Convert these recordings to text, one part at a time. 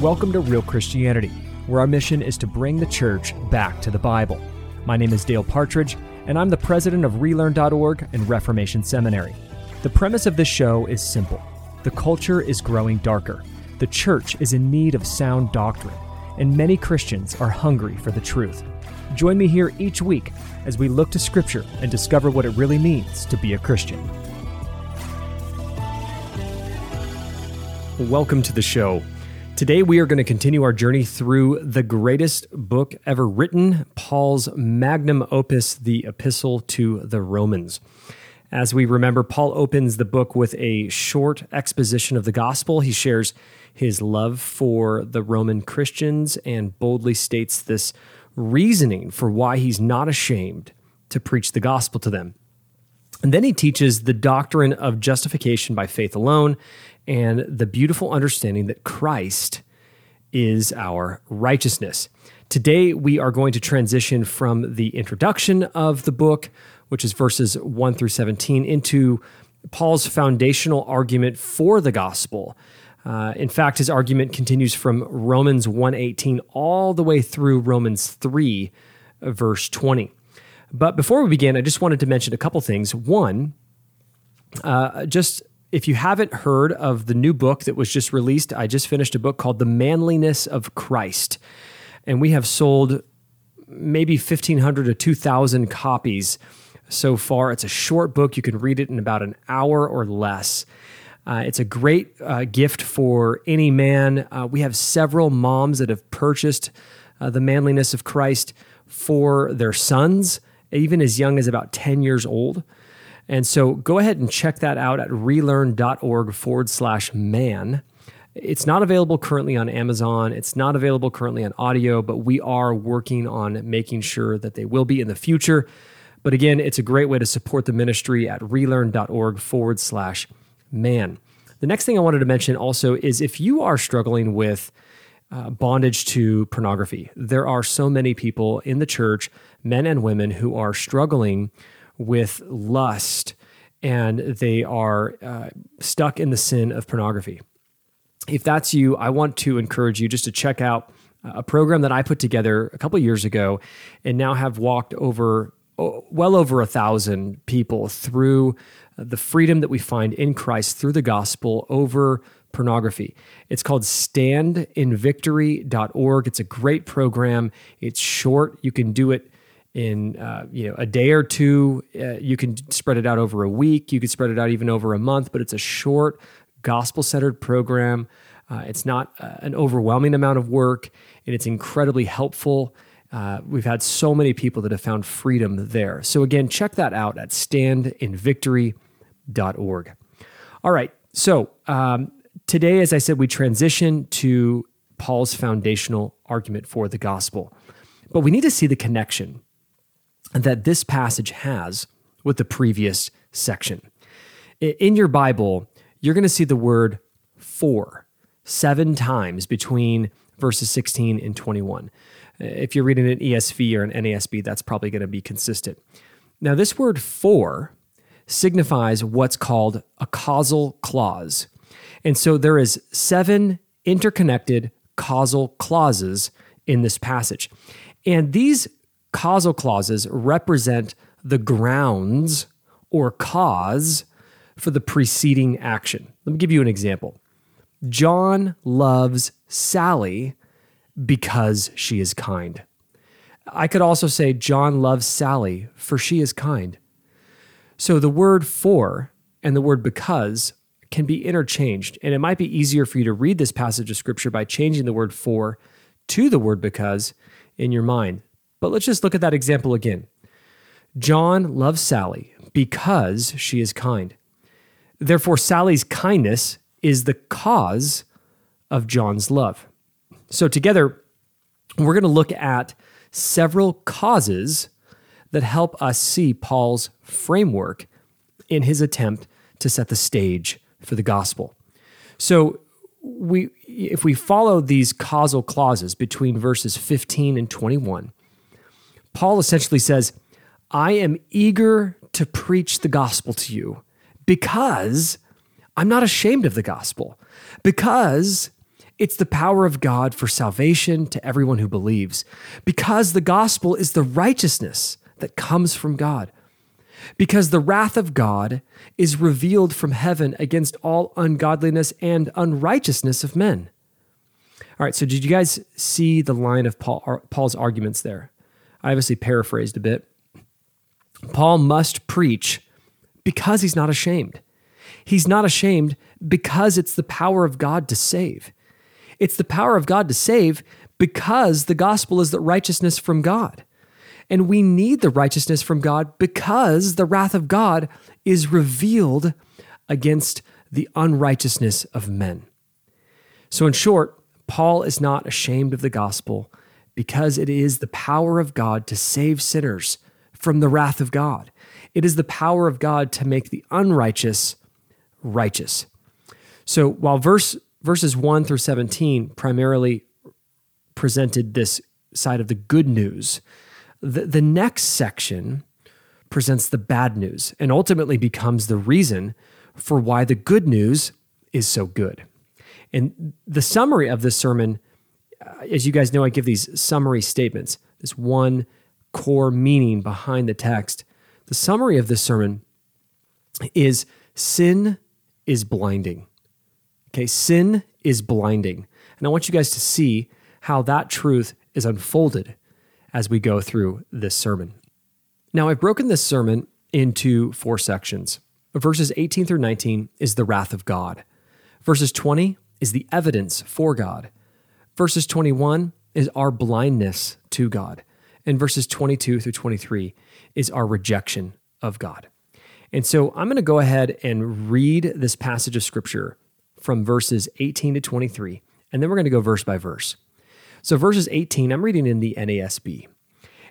Welcome to Real Christianity, where our mission is to bring the church back to the Bible. My name is Dale Partridge, and I'm the president of Relearn.org and Reformation Seminary. The premise of this show is simple the culture is growing darker, the church is in need of sound doctrine, and many Christians are hungry for the truth. Join me here each week as we look to Scripture and discover what it really means to be a Christian. Welcome to the show. Today, we are going to continue our journey through the greatest book ever written, Paul's magnum opus, the Epistle to the Romans. As we remember, Paul opens the book with a short exposition of the gospel. He shares his love for the Roman Christians and boldly states this reasoning for why he's not ashamed to preach the gospel to them. And then he teaches the doctrine of justification by faith alone and the beautiful understanding that Christ is our righteousness. Today, we are going to transition from the introduction of the book, which is verses 1 through 17, into Paul's foundational argument for the gospel. Uh, in fact, his argument continues from Romans 1:18 all the way through Romans 3, verse 20. But before we begin, I just wanted to mention a couple things. One, uh, just if you haven't heard of the new book that was just released, I just finished a book called The Manliness of Christ. And we have sold maybe 1,500 to 2,000 copies so far. It's a short book. You can read it in about an hour or less. Uh, it's a great uh, gift for any man. Uh, we have several moms that have purchased uh, The Manliness of Christ for their sons, even as young as about 10 years old. And so go ahead and check that out at relearn.org forward slash man. It's not available currently on Amazon. It's not available currently on audio, but we are working on making sure that they will be in the future. But again, it's a great way to support the ministry at relearn.org forward slash man. The next thing I wanted to mention also is if you are struggling with uh, bondage to pornography, there are so many people in the church, men and women, who are struggling with lust and they are uh, stuck in the sin of pornography. If that's you, I want to encourage you just to check out a program that I put together a couple years ago and now have walked over well over a thousand people through the freedom that we find in Christ through the gospel over pornography. It's called standinvictory.org. It's a great program. It's short. You can do it in uh, you know a day or two. Uh, you can spread it out over a week. You can spread it out even over a month. But it's a short, gospel-centered program. Uh, it's not uh, an overwhelming amount of work, and it's incredibly helpful. Uh, we've had so many people that have found freedom there. So again, check that out at standinvictory.org. All right. So um, today, as I said, we transition to Paul's foundational argument for the gospel. But we need to see the connection that this passage has with the previous section. In your Bible, you're going to see the word for seven times between verses 16 and 21. If you're reading an ESV or an NASB, that's probably going to be consistent. Now, this word for signifies what's called a causal clause. And so there is seven interconnected causal clauses in this passage. And these causal clauses represent the grounds or cause for the preceding action. Let me give you an example. John loves Sally because she is kind. I could also say John loves Sally for she is kind. So the word for and the word because can be interchanged, and it might be easier for you to read this passage of scripture by changing the word for to the word because in your mind. But let's just look at that example again. John loves Sally because she is kind. Therefore, Sally's kindness is the cause of John's love. So, together, we're going to look at several causes that help us see Paul's framework in his attempt to set the stage for the gospel. So, we, if we follow these causal clauses between verses 15 and 21, Paul essentially says, I am eager to preach the gospel to you because I'm not ashamed of the gospel because it's the power of God for salvation to everyone who believes, because the gospel is the righteousness that comes from God, because the wrath of God is revealed from heaven against all ungodliness and unrighteousness of men. All right, so did you guys see the line of Paul, Paul's arguments there? I obviously paraphrased a bit. Paul must preach because he's not ashamed. He's not ashamed because it's the power of God to save. It's the power of God to save because the gospel is the righteousness from God. And we need the righteousness from God because the wrath of God is revealed against the unrighteousness of men. So, in short, Paul is not ashamed of the gospel because it is the power of God to save sinners from the wrath of God. It is the power of God to make the unrighteous righteous. So while verse verses 1 through 17 primarily presented this side of the good news, the, the next section presents the bad news and ultimately becomes the reason for why the good news is so good. And the summary of this sermon, Uh, as you guys know, I give these summary statements, this one core meaning behind the text. The summary of this sermon is sin is blinding. Okay, sin is blinding. And I want you guys to see how that truth is unfolded as we go through this sermon. Now, I've broken this sermon into four sections. Verses 18 through 19 is the wrath of God. Verses 20 is the evidence for God. Verses 21 is our blindness to God. And verses 22 through 23 is our rejection of God. And so I'm going to go ahead and read this passage of scripture from verses 18 to 23, and then we're going to go verse by verse. So, verses 18, I'm reading in the NASB.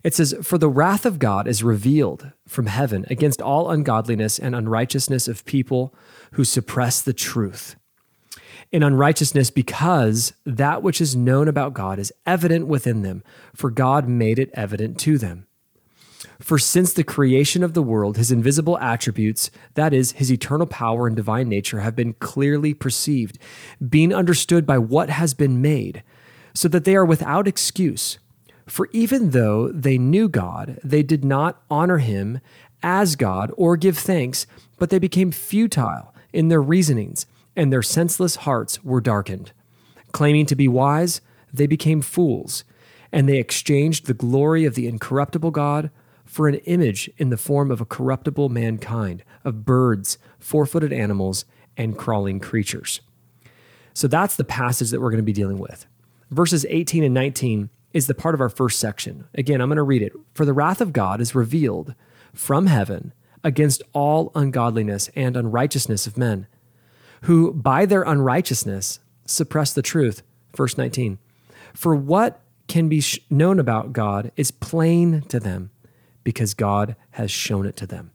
It says, For the wrath of God is revealed from heaven against all ungodliness and unrighteousness of people who suppress the truth. In unrighteousness, because that which is known about God is evident within them, for God made it evident to them. For since the creation of the world, his invisible attributes, that is, his eternal power and divine nature, have been clearly perceived, being understood by what has been made, so that they are without excuse. For even though they knew God, they did not honor him as God or give thanks, but they became futile in their reasonings, and their senseless hearts were darkened. Claiming to be wise, they became fools, and they exchanged the glory of the incorruptible God for an image in the form of a corruptible mankind, of birds, four footed animals, and crawling creatures. So that's the passage that we're going to be dealing with. Verses 18 and 19 is the part of our first section. Again, I'm going to read it. For the wrath of God is revealed from heaven against all ungodliness and unrighteousness of men, who by their unrighteousness suppress the truth. Verse 19. For what can be known about God is plain to them because God has shown it to them.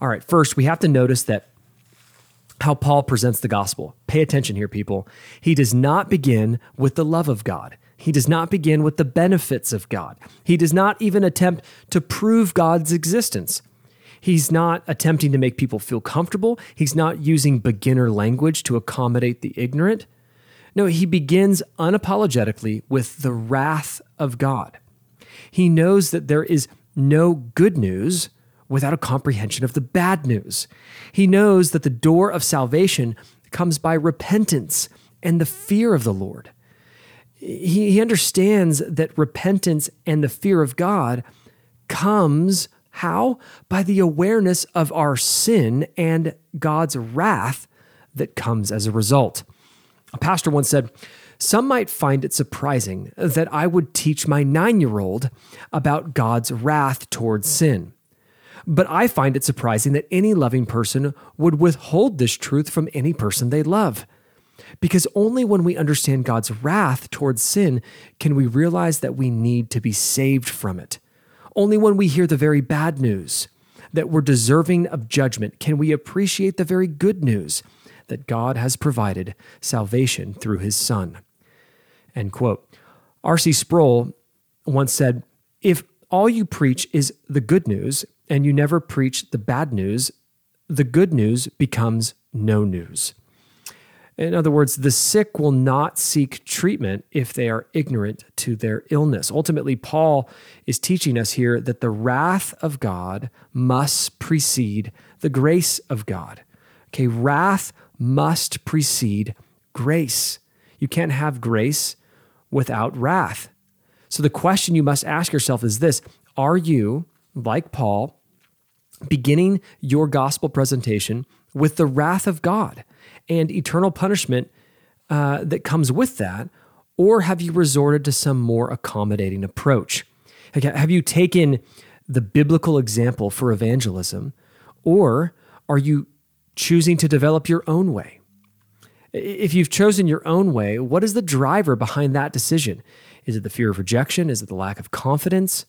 All right, first, we have to notice that how Paul presents the gospel. Pay attention here, people. He does not begin with the love of God. He does not begin with the benefits of God. He does not even attempt to prove God's existence. He's not attempting to make people feel comfortable. He's not using beginner language to accommodate the ignorant. No, he begins unapologetically with the wrath of God. He knows that there is no good news without a comprehension of the bad news. He knows that the door of salvation comes by repentance and the fear of the Lord. He, he understands that repentance and the fear of God comes how? By the awareness of our sin and God's wrath that comes as a result. A pastor once said, some might find it surprising that I would teach my nine year old about God's wrath towards sin. But I find it surprising that any loving person would withhold this truth from any person they love. Because only when we understand God's wrath towards sin can we realize that we need to be saved from it. Only when we hear the very bad news, that we're deserving of judgment, can we appreciate the very good news that God has provided salvation through his Son. End quote. R.C. Sproul once said, If all you preach is the good news and you never preach the bad news, the good news becomes no news. In other words, the sick will not seek treatment if they are ignorant to their illness. Ultimately, Paul is teaching us here that the wrath of God must precede the grace of God. Okay, wrath must precede grace. You can't have grace without wrath. So the question you must ask yourself is this Are you, like Paul, beginning your gospel presentation with the wrath of God and eternal punishment uh, that comes with that? Or have you resorted to some more accommodating approach? Have you taken the biblical example for evangelism? Or are you choosing to develop your own way? If you've chosen your own way, what is the driver behind that decision? Is it the fear of rejection? Is it the lack of confidence?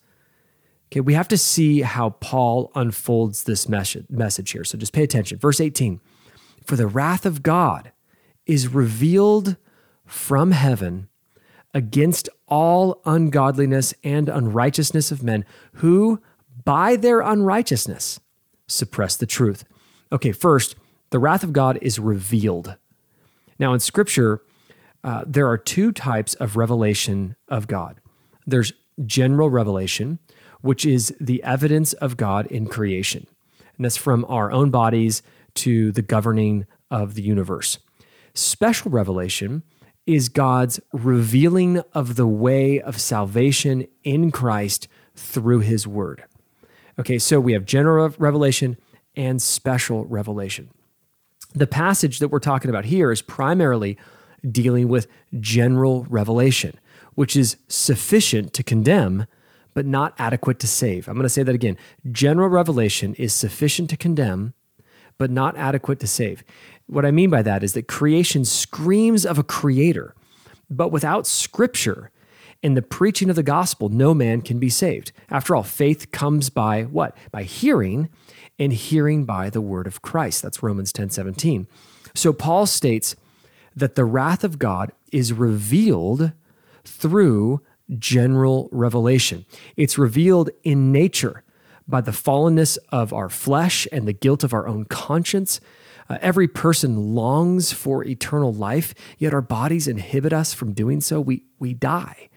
Okay, we have to see how Paul unfolds this message here. So just pay attention. Verse 18 For the wrath of God is revealed from heaven against all ungodliness and unrighteousness of men who, by their unrighteousness, suppress the truth. Okay, first, the wrath of God is revealed. Now, in Scripture, uh, there are two types of revelation of God there's general revelation, which is the evidence of God in creation. And that's from our own bodies to the governing of the universe. Special revelation is God's revealing of the way of salvation in Christ through his word. Okay, so we have general revelation and special revelation. The passage that we're talking about here is primarily dealing with general revelation, which is sufficient to condemn but not adequate to save. I'm going to say that again. General revelation is sufficient to condemn, but not adequate to save. What I mean by that is that creation screams of a creator, but without scripture and the preaching of the gospel, no man can be saved. After all, faith comes by what? By hearing, and hearing by the word of Christ. That's Romans 10 17. So Paul states that the wrath of God is revealed through general revelation. It's revealed in nature by the fallenness of our flesh and the guilt of our own conscience. Uh, every person longs for eternal life, yet our bodies inhibit us from doing so. We, we die.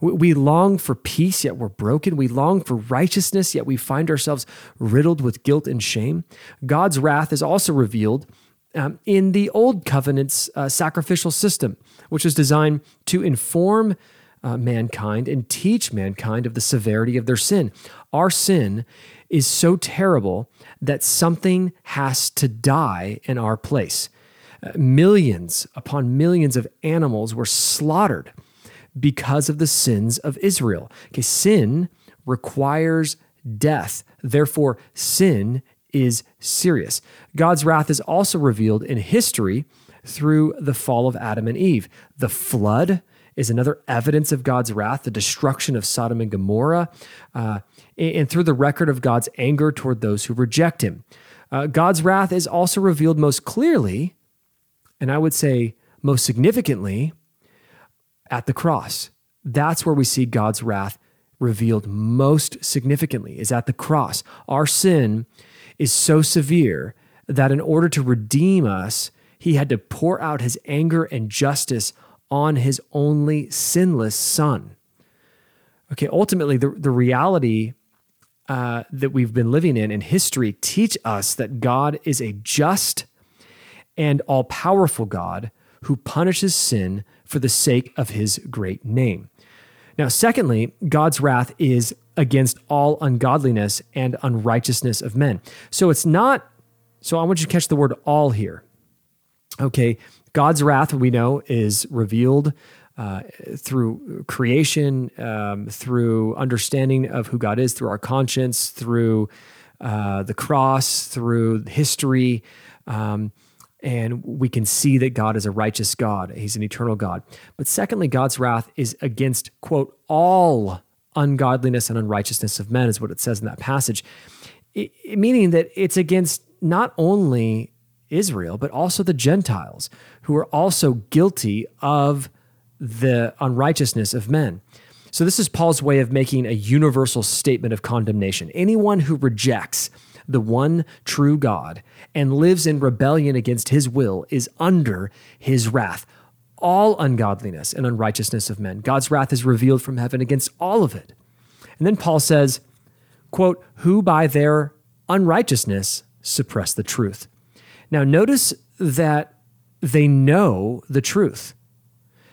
We, we long for peace, yet we're broken. We long for righteousness, yet we find ourselves riddled with guilt and shame. God's wrath is also revealed um, in the Old Covenant's uh, sacrificial system, which was designed to inform uh, mankind and teach mankind of the severity of their sin. Our sin is so terrible that something has to die in our place. Uh, millions upon millions of animals were slaughtered because of the sins of Israel. Okay, sin requires death. Therefore, sin is serious. God's wrath is also revealed in history through the fall of Adam and Eve. The flood is another evidence of God's wrath, the destruction of Sodom and Gomorrah, uh, and through the record of God's anger toward those who reject him. Uh, God's wrath is also revealed most clearly, and I would say most significantly, at the cross. That's where we see God's wrath revealed most significantly, is at the cross. Our sin is so severe that in order to redeem us, he had to pour out his anger and justice on his only sinless son. Okay, ultimately, the, the reality uh, that we've been living in in history teach us that God is a just and all powerful God who punishes sin for the sake of his great name. Now, secondly, God's wrath is against all ungodliness and unrighteousness of men. So it's not, so I want you to catch the word all here. Okay, God's wrath, we know, is revealed uh, through creation, um, through understanding of who God is, through our conscience, through uh, the cross, through history. Um, and we can see that God is a righteous God. He's an eternal God. But secondly, God's wrath is against, quote, all ungodliness and unrighteousness of men, is what it says in that passage. It, meaning that it's against not only Israel, but also the Gentiles who are also guilty of the unrighteousness of men. So, this is Paul's way of making a universal statement of condemnation. Anyone who rejects the one true God and lives in rebellion against his will is under his wrath. All ungodliness and unrighteousness of men, God's wrath is revealed from heaven against all of it. And then Paul says, quote, who by their unrighteousness suppress the truth. Now, notice that they know the truth.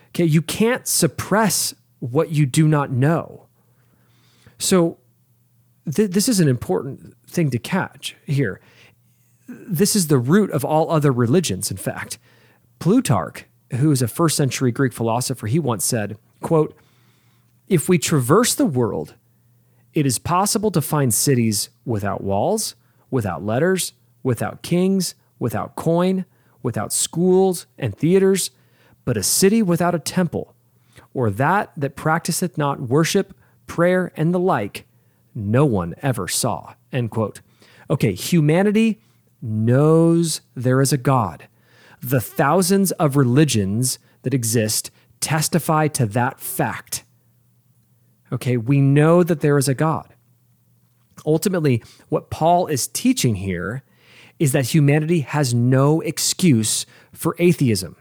Okay, you can't suppress what you do not know. So, th- this is an important thing to catch here. This is the root of all other religions, in fact. Plutarch, who is a first century Greek philosopher, he once said, quote, If we traverse the world, it is possible to find cities without walls, without letters, without kings, without coin, without schools and theaters, but a city without a temple, or that that practiseth not worship, prayer, and the like, no one ever saw. End quote. Okay, humanity knows there is a God. The thousands of religions that exist testify to that fact. Okay, we know that there is a God. Ultimately, what Paul is teaching here is that humanity has no excuse for atheism.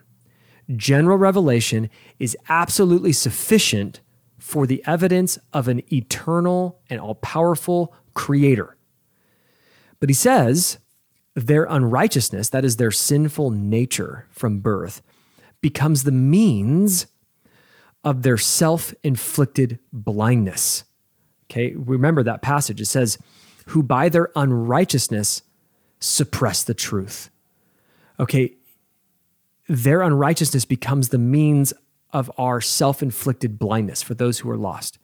General revelation is absolutely sufficient for the evidence of an eternal and all powerful creator. But he says their unrighteousness, that is their sinful nature from birth, becomes the means of their self inflicted blindness. Okay, remember that passage. It says, who by their unrighteousness suppress the truth. Okay, their unrighteousness becomes the means of our self inflicted blindness for those who are lost.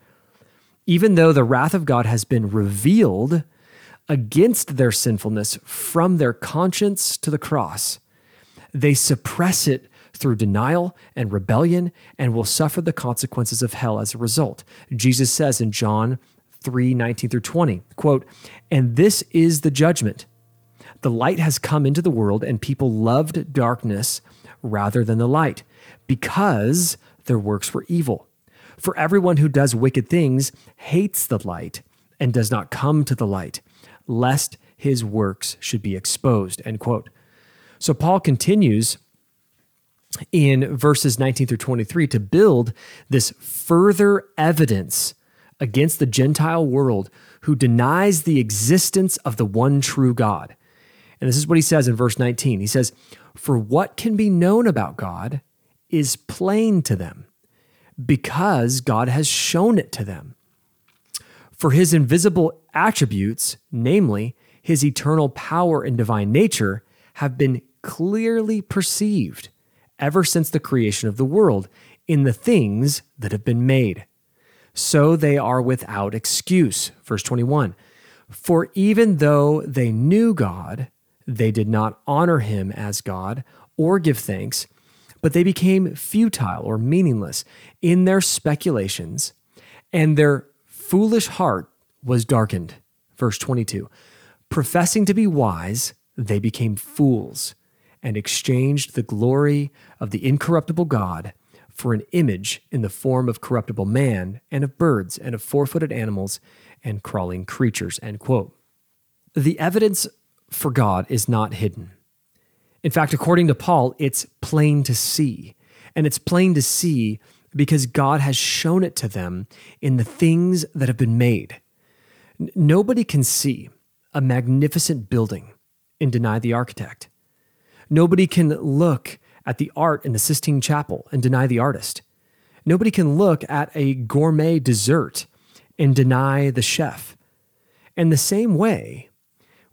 Even though the wrath of God has been revealed against their sinfulness from their conscience to the cross, they suppress it through denial and rebellion and will suffer the consequences of hell as a result. Jesus says in John 3 19 through 20, quote, And this is the judgment. The light has come into the world, and people loved darkness rather than the light because their works were evil. For everyone who does wicked things hates the light and does not come to the light, lest his works should be exposed. End quote. So Paul continues in verses 19 through 23 to build this further evidence against the Gentile world who denies the existence of the one true God. And this is what he says in verse 19. He says, For what can be known about God is plain to them, because God has shown it to them. For his invisible attributes, namely his eternal power and divine nature, have been clearly perceived ever since the creation of the world in the things that have been made. So they are without excuse. Verse 21 For even though they knew God, they did not honor him as God or give thanks, but they became futile or meaningless in their speculations, and their foolish heart was darkened. Verse 22 Professing to be wise, they became fools and exchanged the glory of the incorruptible God for an image in the form of corruptible man and of birds and of four footed animals and crawling creatures. End quote. The evidence for God is not hidden. In fact, according to Paul, it's plain to see. And it's plain to see because God has shown it to them in the things that have been made. N- nobody can see a magnificent building and deny the architect. Nobody can look at the art in the Sistine Chapel and deny the artist. Nobody can look at a gourmet dessert and deny the chef. In the same way,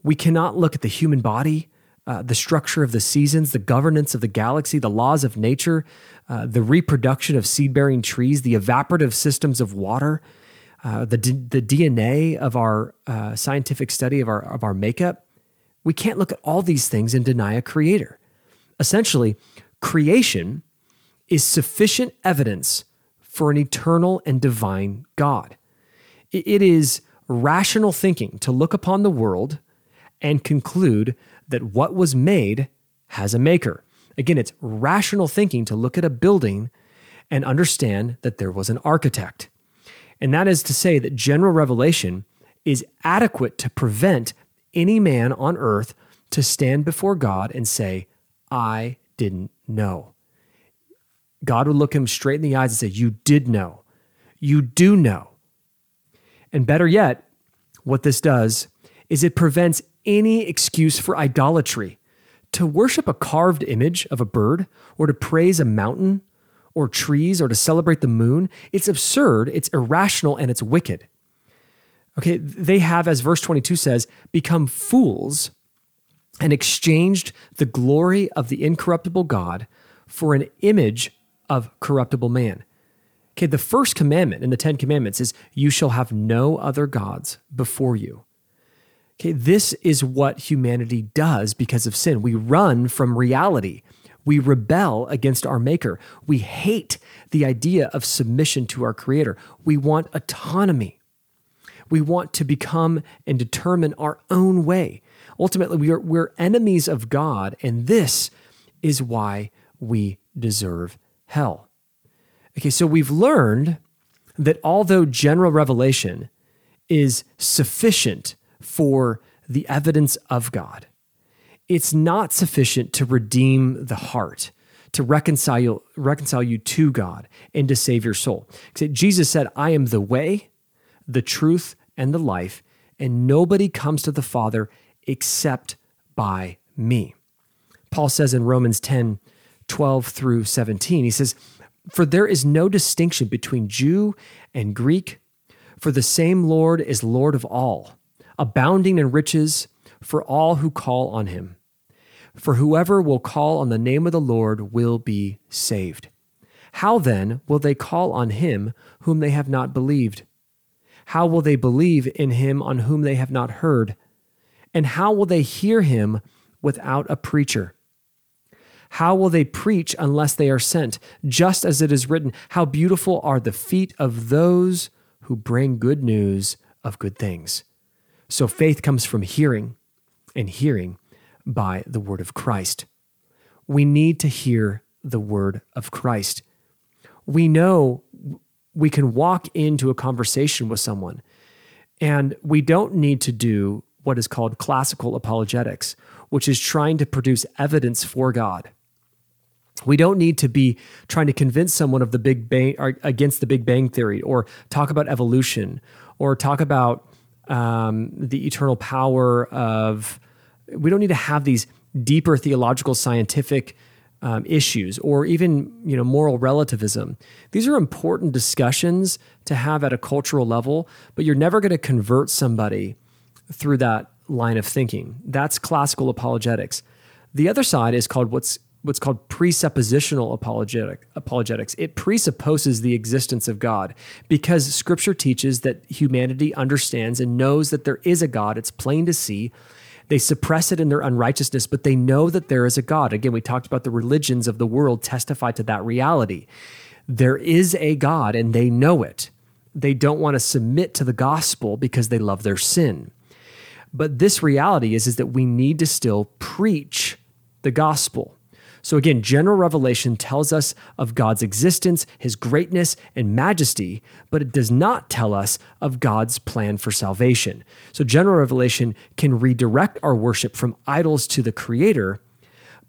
we cannot look at the human body, uh, the structure of the seasons, the governance of the galaxy, the laws of nature, uh, the reproduction of seed bearing trees, the evaporative systems of water, uh, the, D- the DNA of our uh, scientific study of our, of our makeup. We can't look at all these things and deny a creator. Essentially, creation is sufficient evidence for an eternal and divine God. It is rational thinking to look upon the world and conclude that what was made has a maker. Again, it's rational thinking to look at a building and understand that there was an architect. And that is to say that general revelation is adequate to prevent any man on earth to stand before God and say, I didn't know. God would look him straight in the eyes and say, You did know. You do know. And better yet, what this does is it prevents any excuse for idolatry. To worship a carved image of a bird or to praise a mountain or trees or to celebrate the moon, it's absurd, it's irrational, and it's wicked. Okay, they have, as verse 22 says, become fools and exchanged the glory of the incorruptible God for an image of corruptible man. Okay, the first commandment in the Ten Commandments is, You shall have no other gods before you. Okay, this is what humanity does because of sin. We run from reality. We rebel against our Maker. We hate the idea of submission to our Creator. We want autonomy. We want to become and determine our own way. Ultimately, we are, we're enemies of God, and this is why we deserve hell. Okay, so we've learned that although general revelation is sufficient for the evidence of God, it's not sufficient to redeem the heart, to reconcile reconcile you to God and to save your soul. Jesus said, I am the way, the truth, and the life, and nobody comes to the Father except by me. Paul says in Romans 10 12 through 17, he says, For there is no distinction between Jew and Greek, for the same Lord is Lord of all, abounding in riches for all who call on him. For whoever will call on the name of the Lord will be saved. How then will they call on him whom they have not believed? How will they believe in him on whom they have not heard? And how will they hear him without a preacher? How will they preach unless they are sent? Just as it is written, How beautiful are the feet of those who bring good news of good things. So faith comes from hearing, and hearing by the word of Christ. We need to hear the word of Christ. We know we can walk into a conversation with someone, and we don't need to do what is called classical apologetics, which is trying to produce evidence for God. We don't need to be trying to convince someone of the Big Bang or against the Big Bang theory, or talk about evolution, or talk about um, the eternal power of. We don't need to have these deeper theological, scientific um, issues, or even you know moral relativism. These are important discussions to have at a cultural level, but you're never going to convert somebody through that line of thinking. That's classical apologetics. The other side is called what's what's called presuppositional apologetic apologetics. It presupposes the existence of God because scripture teaches that humanity understands and knows that there is a God. It's plain to see. They suppress it in their unrighteousness, but they know that there is a God. Again, we talked about the religions of the world testify to that reality. There is a God and they know it. They don't want to submit to the gospel because they love their sin. But this reality is, is that we need to still preach the gospel. So again, general revelation tells us of God's existence, his greatness, and majesty, but it does not tell us of God's plan for salvation. So general revelation can redirect our worship from idols to the Creator,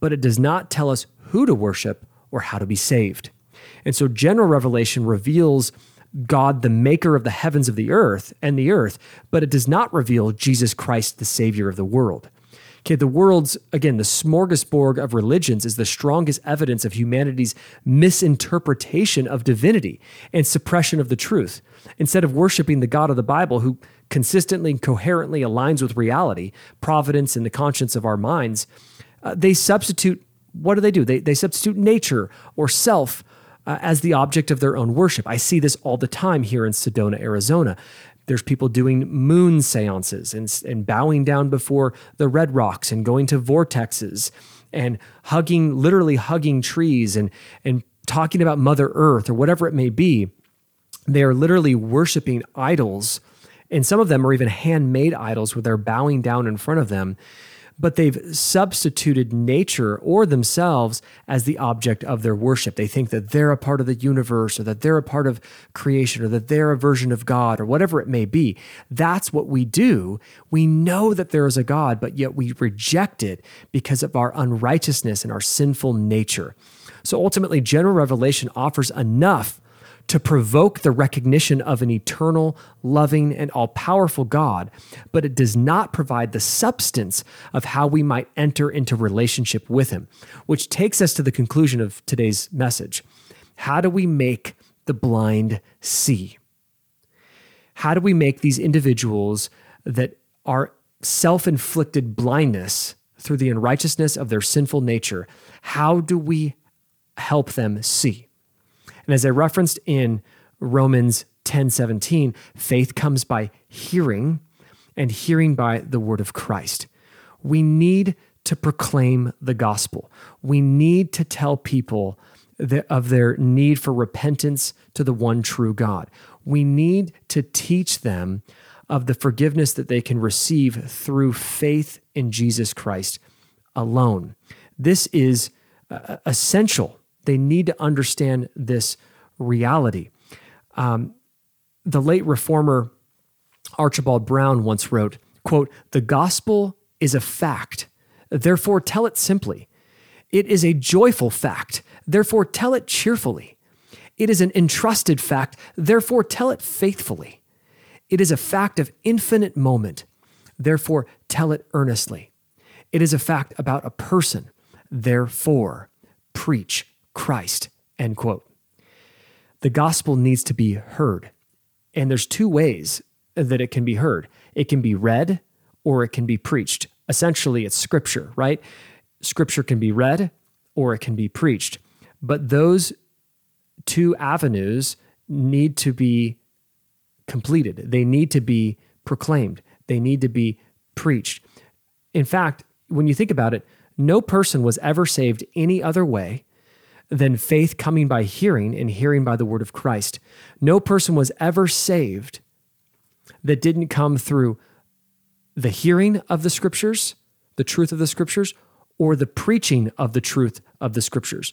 but it does not tell us who to worship or how to be saved. And so general revelation reveals God, the maker of the heavens of the earth and the earth, but it does not reveal Jesus Christ, the Savior of the world. Okay, the world's, again, the smorgasbord of religions is the strongest evidence of humanity's misinterpretation of divinity and suppression of the truth. Instead of worshiping the God of the Bible, who consistently and coherently aligns with reality, providence, and the conscience of our minds, uh, they substitute what do they do? They, they substitute nature or self uh, as the object of their own worship. I see this all the time here in Sedona, Arizona. There's people doing moon seances and, and bowing down before the red rocks and going to vortexes and hugging, literally hugging trees and, and talking about Mother Earth or whatever it may be. They are literally worshiping idols. And some of them are even handmade idols where they're bowing down in front of them. But they've substituted nature or themselves as the object of their worship. They think that they're a part of the universe or that they're a part of creation or that they're a version of God or whatever it may be. That's what we do. We know that there is a God, but yet we reject it because of our unrighteousness and our sinful nature. So ultimately, general revelation offers enough to provoke the recognition of an eternal, loving, and all powerful God, but it does not provide the substance of how we might enter into relationship with Him, which takes us to the conclusion of today's message. How do we make the blind see? How do we make these individuals that are self inflicted blindness through the unrighteousness of their sinful nature, how do we help them see? And as I referenced in Romans 10 17, faith comes by hearing, and hearing by the word of Christ. We need to proclaim the gospel. We need to tell people of their need for repentance to the one true God. We need to teach them of the forgiveness that they can receive through faith in Jesus Christ alone. This is uh, essential they need to understand this reality. Um, the late reformer Archibald Brown once wrote, quote, "The gospel is a fact, therefore tell it simply. It is a joyful fact, therefore tell it cheerfully. It is an entrusted fact, therefore tell it faithfully. It is a fact of infinite moment, therefore tell it earnestly. It is a fact about a person, therefore preach Christ, end quote. The gospel needs to be heard. And there's two ways that it can be heard it can be read or it can be preached. Essentially, it's scripture, right? Scripture can be read or it can be preached. But those two avenues need to be completed, they need to be proclaimed, they need to be preached. In fact, when you think about it, no person was ever saved any other way than faith coming by hearing and hearing by the word of Christ. No person was ever saved that didn't come through the hearing of the scriptures, the truth of the scriptures, or the preaching of the truth of the scriptures.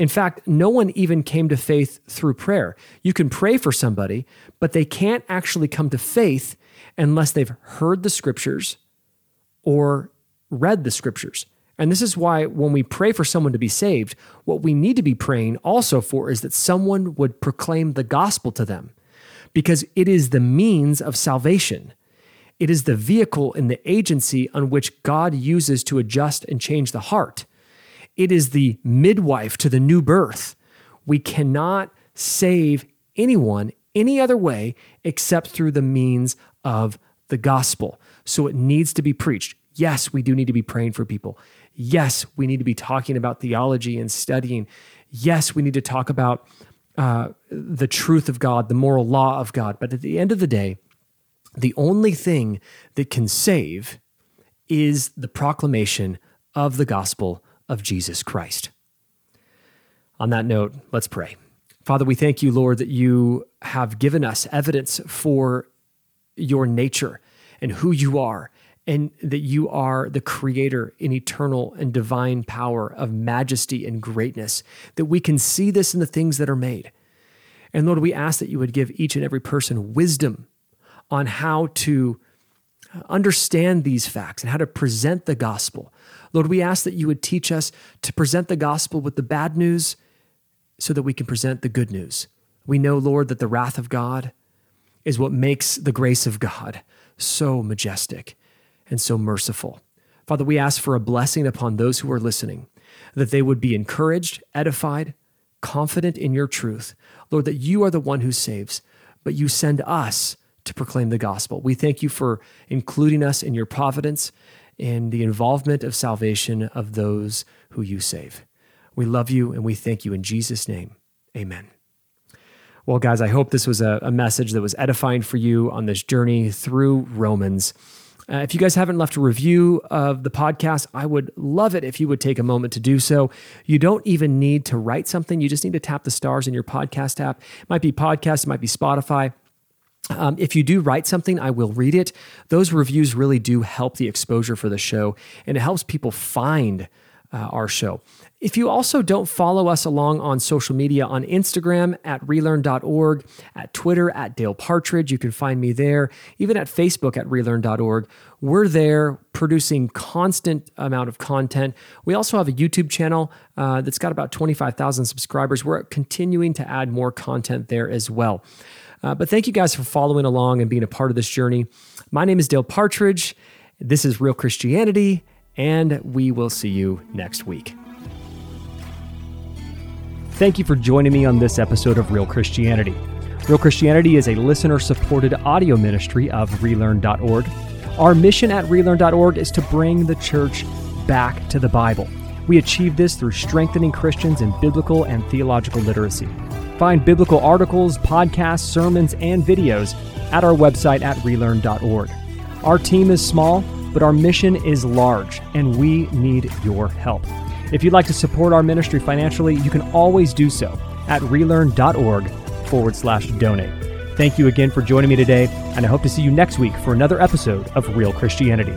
In fact, no one even came to faith through prayer. You can pray for somebody, but they can't actually come to faith unless they've heard the scriptures or read the scriptures. And this is why when we pray for someone to be saved, what we need to be praying also for is that someone would proclaim the gospel to them because it is the means of salvation. It is the vehicle and the agency on which God uses to adjust and change the heart. It is the midwife to the new birth. We cannot save anyone any other way except through the means of the gospel. So it needs to be preached. Yes, we do need to be praying for people. Yes, we need to be talking about theology and studying. Yes, we need to talk about uh, the truth of God, the moral law of God. But at the end of the day, the only thing that can save is the proclamation of the gospel of Jesus Christ. On that note, let's pray. Father, we thank you, Lord, that you have given us evidence for your nature and who you are and that you are the creator in eternal and divine power of majesty and greatness, that we can see this in the things that are made. And Lord, we ask that you would give each and every person wisdom on how to uh, understand these facts and how to present the gospel. Lord, we ask that you would teach us to present the gospel with the bad news so that we can present the good news. We know, Lord, that the wrath of God is what makes the grace of God so majestic and so merciful. Father, we ask for a blessing upon those who are listening, that they would be encouraged, edified, confident in your truth. Lord, that you are the one who saves, but you send us to proclaim the gospel. We thank you for including us in your providence and the involvement of salvation of those who you save. We love you and we thank you in Jesus' name. Amen. Well, guys, I hope this was a, a message that was edifying for you on this journey through Romans. Uh, if you guys haven't left a review of the podcast, I would love it if you would take a moment to do so. You don't even need to write something, you just need to tap the stars in your podcast app. It might be podcast, it might be Spotify. Um, if you do write something, I will read it. Those reviews really do help the exposure for the show, and it helps people find uh, our show. If you also don't follow us along on social media on Instagram at relearn.org, at Twitter at Dale Partridge, you can find me there, even at Facebook at relearn.org. We're there producing constant amount of content. We also have a YouTube channel uh, that's got about 25,000 subscribers. We're continuing to add more content there as well. Uh, but thank you guys for following along and being a part of this journey. My name is Dale Partridge. This is Real Christianity, and we will see you next week. Thank you for joining me on this episode of Real Christianity. Real Christianity is a listener supported audio ministry of relearn.org. Our mission at relearn.org is to bring the church back to the Bible. We achieve this through strengthening Christians in biblical and theological literacy. Find biblical articles, podcasts, sermons, and videos at our website at relearn.org. Our team is small, but our mission is large, and we need your help. If you'd like to support our ministry financially, you can always do so at relearn.org forward slash donate. Thank you again for joining me today, and I hope to see you next week for another episode of Real Christianity.